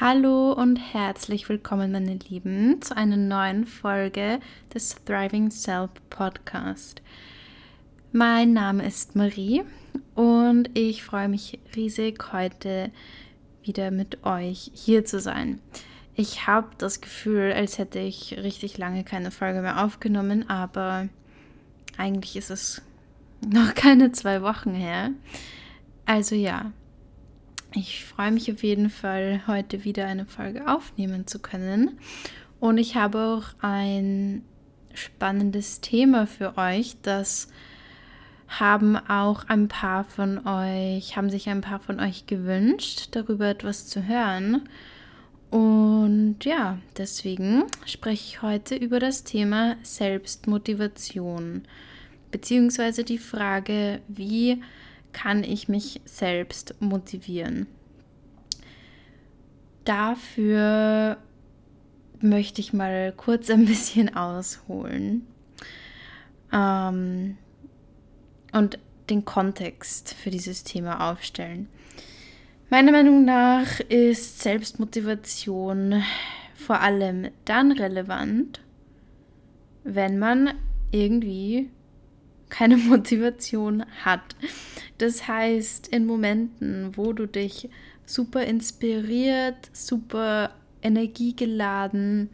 Hallo und herzlich willkommen, meine Lieben, zu einer neuen Folge des Thriving Self Podcast. Mein Name ist Marie und ich freue mich riesig, heute wieder mit euch hier zu sein. Ich habe das Gefühl, als hätte ich richtig lange keine Folge mehr aufgenommen, aber eigentlich ist es noch keine zwei Wochen her. Also ja, ich freue mich auf jeden Fall, heute wieder eine Folge aufnehmen zu können. Und ich habe auch ein spannendes Thema für euch, das haben auch ein paar von euch, haben sich ein paar von euch gewünscht, darüber etwas zu hören. Und ja, deswegen spreche ich heute über das Thema Selbstmotivation, beziehungsweise die Frage, wie kann ich mich selbst motivieren. Dafür möchte ich mal kurz ein bisschen ausholen ähm, und den Kontext für dieses Thema aufstellen. Meiner Meinung nach ist Selbstmotivation vor allem dann relevant, wenn man irgendwie keine Motivation hat. Das heißt, in Momenten, wo du dich super inspiriert, super energiegeladen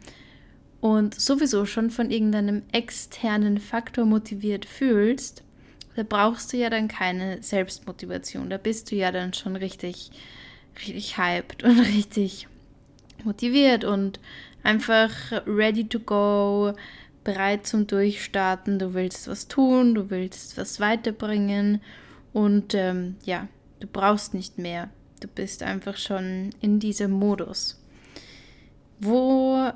und sowieso schon von irgendeinem externen Faktor motiviert fühlst, da brauchst du ja dann keine Selbstmotivation. Da bist du ja dann schon richtig, richtig hyped und richtig motiviert und einfach ready to go, bereit zum Durchstarten. Du willst was tun, du willst was weiterbringen und ähm, ja, du brauchst nicht mehr. Du bist einfach schon in diesem Modus. Wo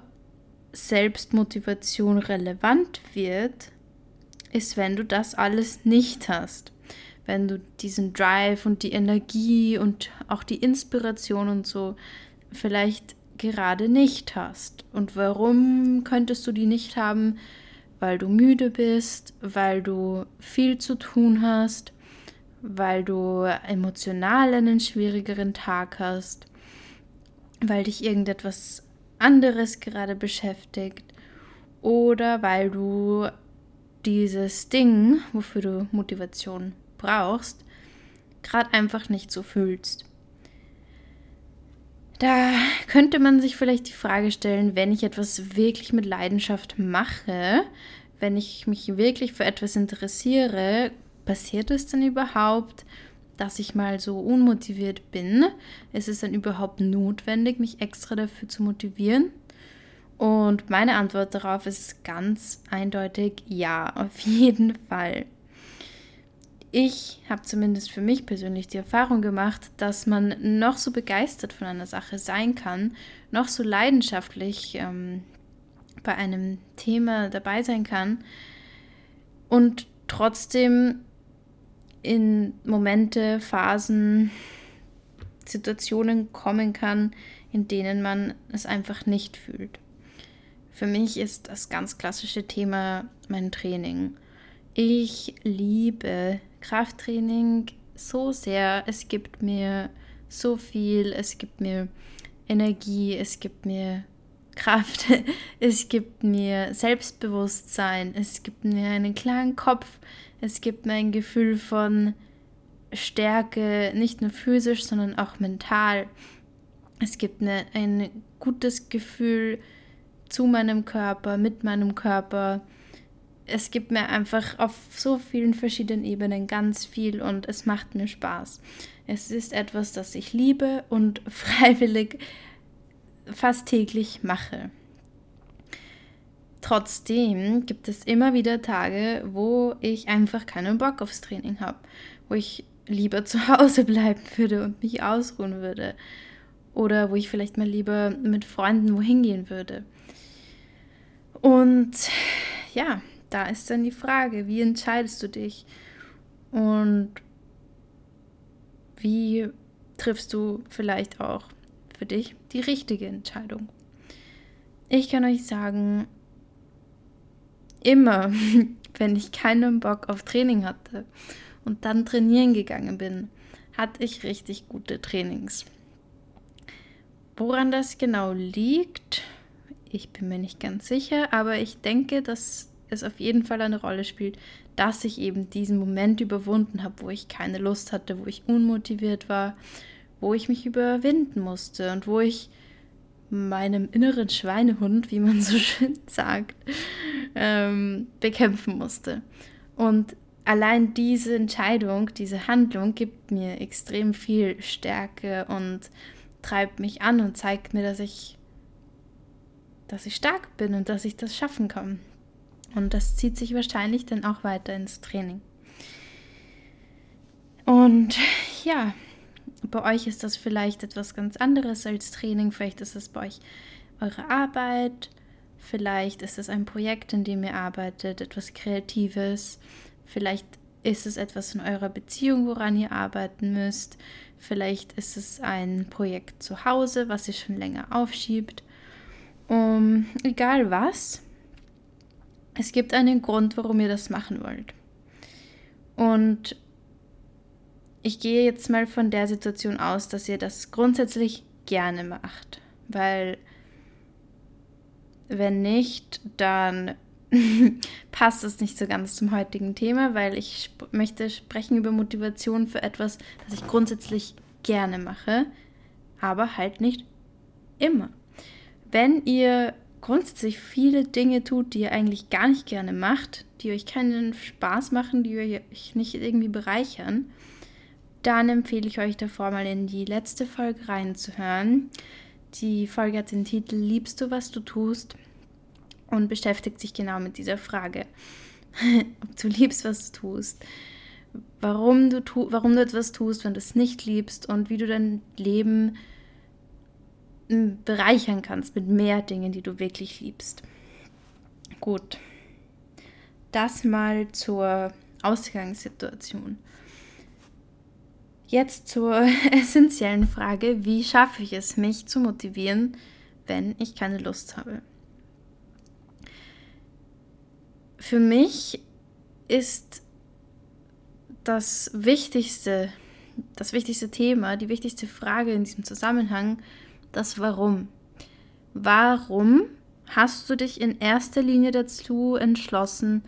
Selbstmotivation relevant wird, ist, wenn du das alles nicht hast. Wenn du diesen Drive und die Energie und auch die Inspiration und so vielleicht gerade nicht hast. Und warum könntest du die nicht haben? Weil du müde bist, weil du viel zu tun hast, weil du emotional einen schwierigeren Tag hast, weil dich irgendetwas anderes gerade beschäftigt oder weil du dieses Ding, wofür du Motivation brauchst, gerade einfach nicht so fühlst. Da könnte man sich vielleicht die Frage stellen, wenn ich etwas wirklich mit Leidenschaft mache, wenn ich mich wirklich für etwas interessiere, passiert es denn überhaupt, dass ich mal so unmotiviert bin? Ist es dann überhaupt notwendig, mich extra dafür zu motivieren? Und meine Antwort darauf ist ganz eindeutig ja, auf jeden Fall. Ich habe zumindest für mich persönlich die Erfahrung gemacht, dass man noch so begeistert von einer Sache sein kann, noch so leidenschaftlich ähm, bei einem Thema dabei sein kann und trotzdem in Momente, Phasen, Situationen kommen kann, in denen man es einfach nicht fühlt. Für mich ist das ganz klassische Thema mein Training. Ich liebe Krafttraining so sehr. Es gibt mir so viel. Es gibt mir Energie. Es gibt mir Kraft. Es gibt mir Selbstbewusstsein. Es gibt mir einen klaren Kopf. Es gibt mir ein Gefühl von Stärke, nicht nur physisch, sondern auch mental. Es gibt mir ein gutes Gefühl zu meinem Körper, mit meinem Körper es gibt mir einfach auf so vielen verschiedenen Ebenen ganz viel und es macht mir Spaß. Es ist etwas, das ich liebe und freiwillig fast täglich mache. Trotzdem gibt es immer wieder Tage, wo ich einfach keinen Bock aufs Training habe, wo ich lieber zu Hause bleiben würde und mich ausruhen würde oder wo ich vielleicht mal lieber mit Freunden wohin gehen würde. Und ja, da ist dann die Frage, wie entscheidest du dich und wie triffst du vielleicht auch für dich die richtige Entscheidung. Ich kann euch sagen, immer, wenn ich keinen Bock auf Training hatte und dann trainieren gegangen bin, hatte ich richtig gute Trainings. woran das genau liegt, ich bin mir nicht ganz sicher, aber ich denke, dass es auf jeden Fall eine Rolle spielt, dass ich eben diesen Moment überwunden habe, wo ich keine Lust hatte, wo ich unmotiviert war, wo ich mich überwinden musste und wo ich meinem inneren Schweinehund, wie man so schön sagt, ähm, bekämpfen musste. Und allein diese Entscheidung, diese Handlung gibt mir extrem viel Stärke und treibt mich an und zeigt mir, dass ich, dass ich stark bin und dass ich das schaffen kann. Und das zieht sich wahrscheinlich dann auch weiter ins Training. Und ja, bei euch ist das vielleicht etwas ganz anderes als Training. Vielleicht ist es bei euch eure Arbeit. Vielleicht ist es ein Projekt, in dem ihr arbeitet, etwas Kreatives. Vielleicht ist es etwas in eurer Beziehung, woran ihr arbeiten müsst. Vielleicht ist es ein Projekt zu Hause, was ihr schon länger aufschiebt. Um, egal was, es gibt einen Grund, warum ihr das machen wollt. Und ich gehe jetzt mal von der Situation aus, dass ihr das grundsätzlich gerne macht. Weil wenn nicht, dann passt es nicht so ganz zum heutigen Thema, weil ich sp möchte sprechen über Motivation für etwas, das ich grundsätzlich gerne mache, aber halt nicht immer. Wenn ihr grundsätzlich viele Dinge tut, die ihr eigentlich gar nicht gerne macht, die euch keinen Spaß machen, die euch nicht irgendwie bereichern, dann empfehle ich euch davor mal in die letzte Folge reinzuhören. Die Folge hat den Titel Liebst du, was du tust? und beschäftigt sich genau mit dieser Frage, ob du liebst, was du tust, warum du, tu warum du etwas tust, wenn du es nicht liebst und wie du dein Leben hm, bereichern kannst mit mehr Dingen, die du wirklich liebst. Gut, das mal zur Ausgangssituation. Jetzt zur essentiellen Frage, wie schaffe ich es, mich zu motivieren, wenn ich keine Lust habe? Für mich ist das wichtigste, das wichtigste Thema, die wichtigste Frage in diesem Zusammenhang, das Warum. Warum hast du dich in erster Linie dazu entschlossen,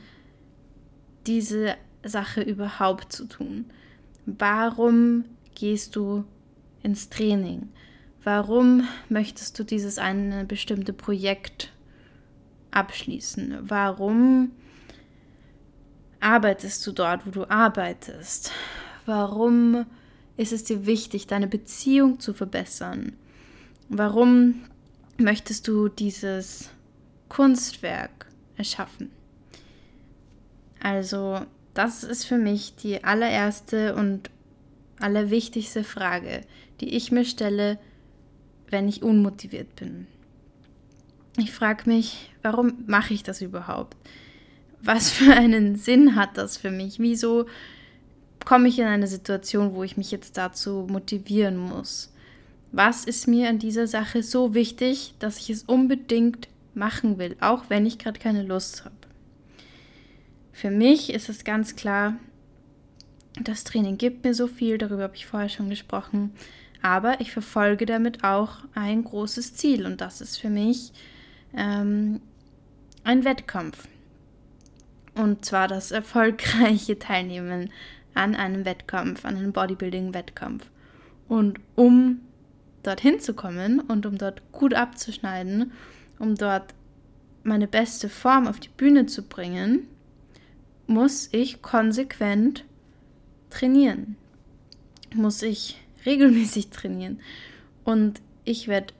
diese Sache überhaupt zu tun? Warum gehst du ins Training? Warum möchtest du dieses eine bestimmte Projekt abschließen? Warum arbeitest du dort, wo du arbeitest? Warum ist es dir wichtig, deine Beziehung zu verbessern? Warum möchtest du dieses Kunstwerk erschaffen? Also, das ist für mich die allererste und allerwichtigste Frage, die ich mir stelle, wenn ich unmotiviert bin. Ich frage mich, warum mache ich das überhaupt? Was für einen Sinn hat das für mich? Wieso komme ich in eine Situation, wo ich mich jetzt dazu motivieren muss? Was ist mir an dieser Sache so wichtig, dass ich es unbedingt machen will, auch wenn ich gerade keine Lust habe? Für mich ist es ganz klar, das Training gibt mir so viel, darüber habe ich vorher schon gesprochen, aber ich verfolge damit auch ein großes Ziel und das ist für mich ähm, ein Wettkampf. Und zwar das erfolgreiche Teilnehmen an einem Wettkampf, an einem Bodybuilding-Wettkampf. Und um dorthin zu kommen und um dort gut abzuschneiden, um dort meine beste Form auf die Bühne zu bringen, muss ich konsequent trainieren. Muss ich regelmäßig trainieren. Und ich werde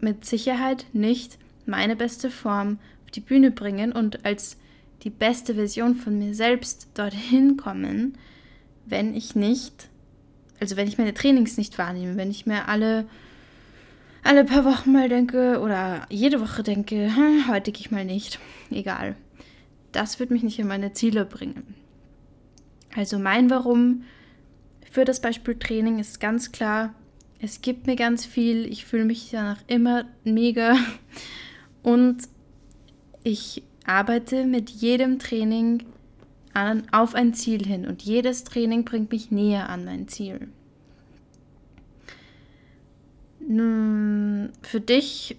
mit Sicherheit nicht meine beste Form auf die Bühne bringen und als die beste Version von mir selbst dorthin kommen, wenn ich nicht, also wenn ich meine Trainings nicht wahrnehme, wenn ich mir alle, alle paar Wochen mal denke oder jede Woche denke, hm, heute gehe ich mal nicht, egal. Das wird mich nicht in meine Ziele bringen. Also mein Warum für das Beispiel Training ist ganz klar, es gibt mir ganz viel, ich fühle mich danach immer mega und ich arbeite mit jedem Training an, auf ein Ziel hin und jedes Training bringt mich näher an mein Ziel. Für dich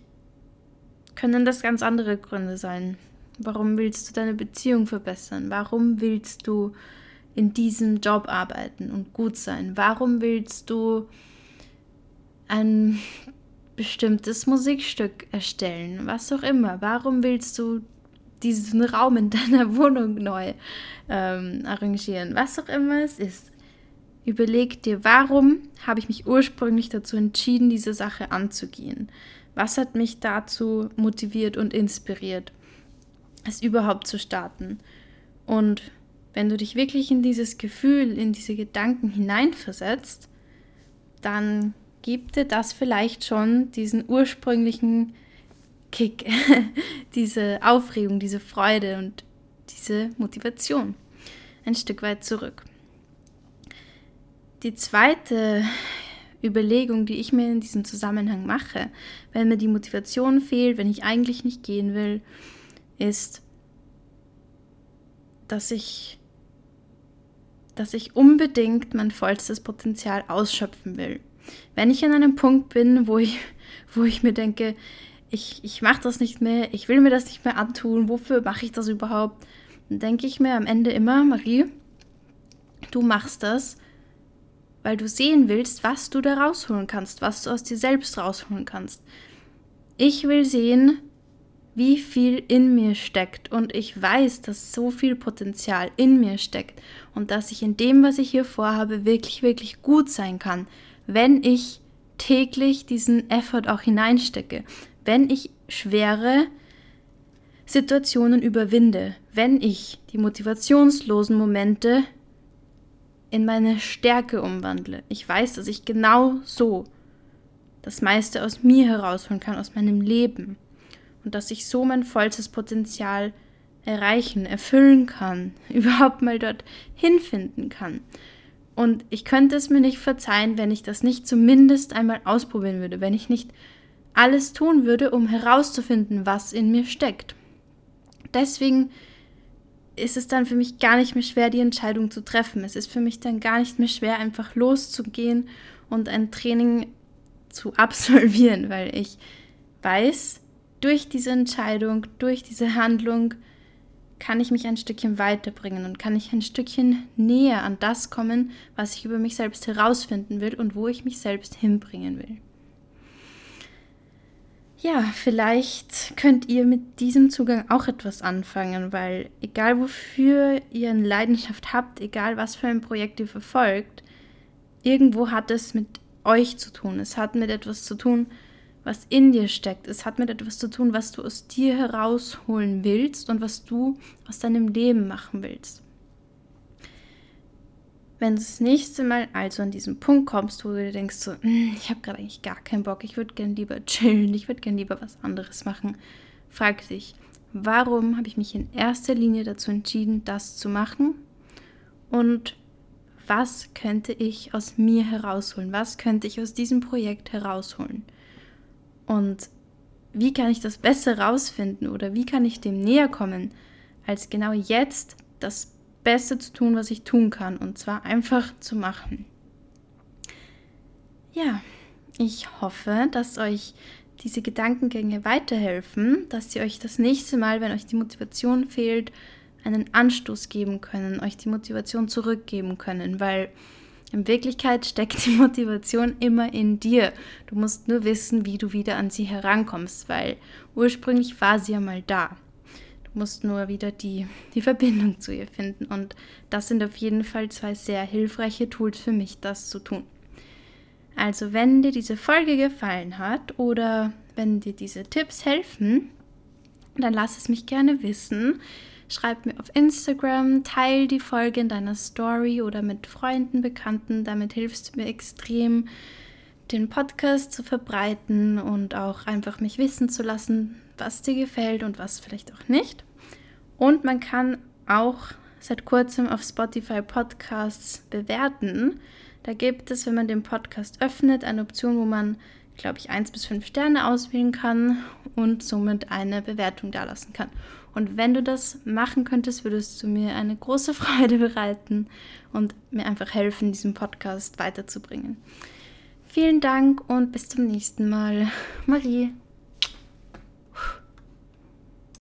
können das ganz andere Gründe sein. Warum willst du deine Beziehung verbessern? Warum willst du in diesem Job arbeiten und gut sein? Warum willst du ein bestimmtes Musikstück erstellen? Was auch immer. Warum willst du diesen Raum in deiner Wohnung neu ähm, arrangieren? Was auch immer es ist. Überleg dir, warum habe ich mich ursprünglich dazu entschieden, diese Sache anzugehen? Was hat mich dazu motiviert und inspiriert? Es überhaupt zu starten. Und wenn du dich wirklich in dieses Gefühl, in diese Gedanken hineinversetzt, dann gibt dir das vielleicht schon diesen ursprünglichen Kick, diese Aufregung, diese Freude und diese Motivation ein Stück weit zurück. Die zweite Überlegung, die ich mir in diesem Zusammenhang mache, wenn mir die Motivation fehlt, wenn ich eigentlich nicht gehen will, ist, dass ich, dass ich unbedingt mein vollstes Potenzial ausschöpfen will. Wenn ich an einem Punkt bin, wo ich, wo ich mir denke, ich, ich mache das nicht mehr, ich will mir das nicht mehr antun, wofür mache ich das überhaupt? Dann denke ich mir am Ende immer, Marie, du machst das, weil du sehen willst, was du da rausholen kannst, was du aus dir selbst rausholen kannst. Ich will sehen, wie viel in mir steckt. Und ich weiß, dass so viel Potenzial in mir steckt. Und dass ich in dem, was ich hier vorhabe, wirklich, wirklich gut sein kann, wenn ich täglich diesen Effort auch hineinstecke, wenn ich schwere Situationen überwinde, wenn ich die motivationslosen Momente in meine Stärke umwandle. Ich weiß, dass ich genau so das meiste aus mir herausholen kann, aus meinem Leben und dass ich so mein vollstes Potenzial erreichen, erfüllen kann, überhaupt mal dort hinfinden kann. Und ich könnte es mir nicht verzeihen, wenn ich das nicht zumindest einmal ausprobieren würde, wenn ich nicht alles tun würde, um herauszufinden, was in mir steckt. Deswegen ist es dann für mich gar nicht mehr schwer, die Entscheidung zu treffen. Es ist für mich dann gar nicht mehr schwer, einfach loszugehen und ein Training zu absolvieren, weil ich weiß, durch diese Entscheidung, durch diese Handlung kann ich mich ein Stückchen weiterbringen und kann ich ein Stückchen näher an das kommen, was ich über mich selbst herausfinden will und wo ich mich selbst hinbringen will. Ja, vielleicht könnt ihr mit diesem Zugang auch etwas anfangen, weil egal wofür ihr eine Leidenschaft habt, egal was für ein Projekt ihr verfolgt, irgendwo hat es mit euch zu tun. Es hat mit etwas zu tun, was in dir steckt. Es hat mit etwas zu tun, was du aus dir herausholen willst und was du aus deinem Leben machen willst. Wenn du das nächste Mal also an diesen Punkt kommst, wo du dir denkst, so, hm, ich habe gerade eigentlich gar keinen Bock, ich würde gern lieber chillen, ich würde gern lieber was anderes machen, frag dich, warum habe ich mich in erster Linie dazu entschieden, das zu machen? Und was könnte ich aus mir herausholen? Was könnte ich aus diesem Projekt herausholen? Und wie kann ich das besser rausfinden oder wie kann ich dem näher kommen, als genau jetzt das Beste zu tun, was ich tun kann, und zwar einfach zu machen. Ja, ich hoffe, dass euch diese Gedankengänge weiterhelfen, dass sie euch das nächste Mal, wenn euch die Motivation fehlt, einen Anstoß geben können, euch die Motivation zurückgeben können, weil in Wirklichkeit steckt die Motivation immer in dir. Du musst nur wissen, wie du wieder an sie herankommst, weil ursprünglich war sie ja mal da. Du musst nur wieder die, die Verbindung zu ihr finden. Und das sind auf jeden Fall zwei sehr hilfreiche Tools für mich, das zu tun. Also, wenn dir diese Folge gefallen hat oder wenn dir diese Tipps helfen, dann lass es mich gerne wissen. Schreib mir auf Instagram, teil die Folge in deiner Story oder mit Freunden, Bekannten. Damit hilfst du mir extrem, den Podcast zu verbreiten und auch einfach mich wissen zu lassen, was dir gefällt und was vielleicht auch nicht. Und man kann auch seit kurzem auf Spotify Podcasts bewerten. Da gibt es, wenn man den Podcast öffnet, eine Option, wo man, glaube ich, 1 bis 5 Sterne auswählen kann und somit eine Bewertung dalassen kann. Und wenn du das machen könntest, würdest du mir eine große Freude bereiten und mir einfach helfen, diesen Podcast weiterzubringen. Vielen Dank und bis zum nächsten Mal. Marie.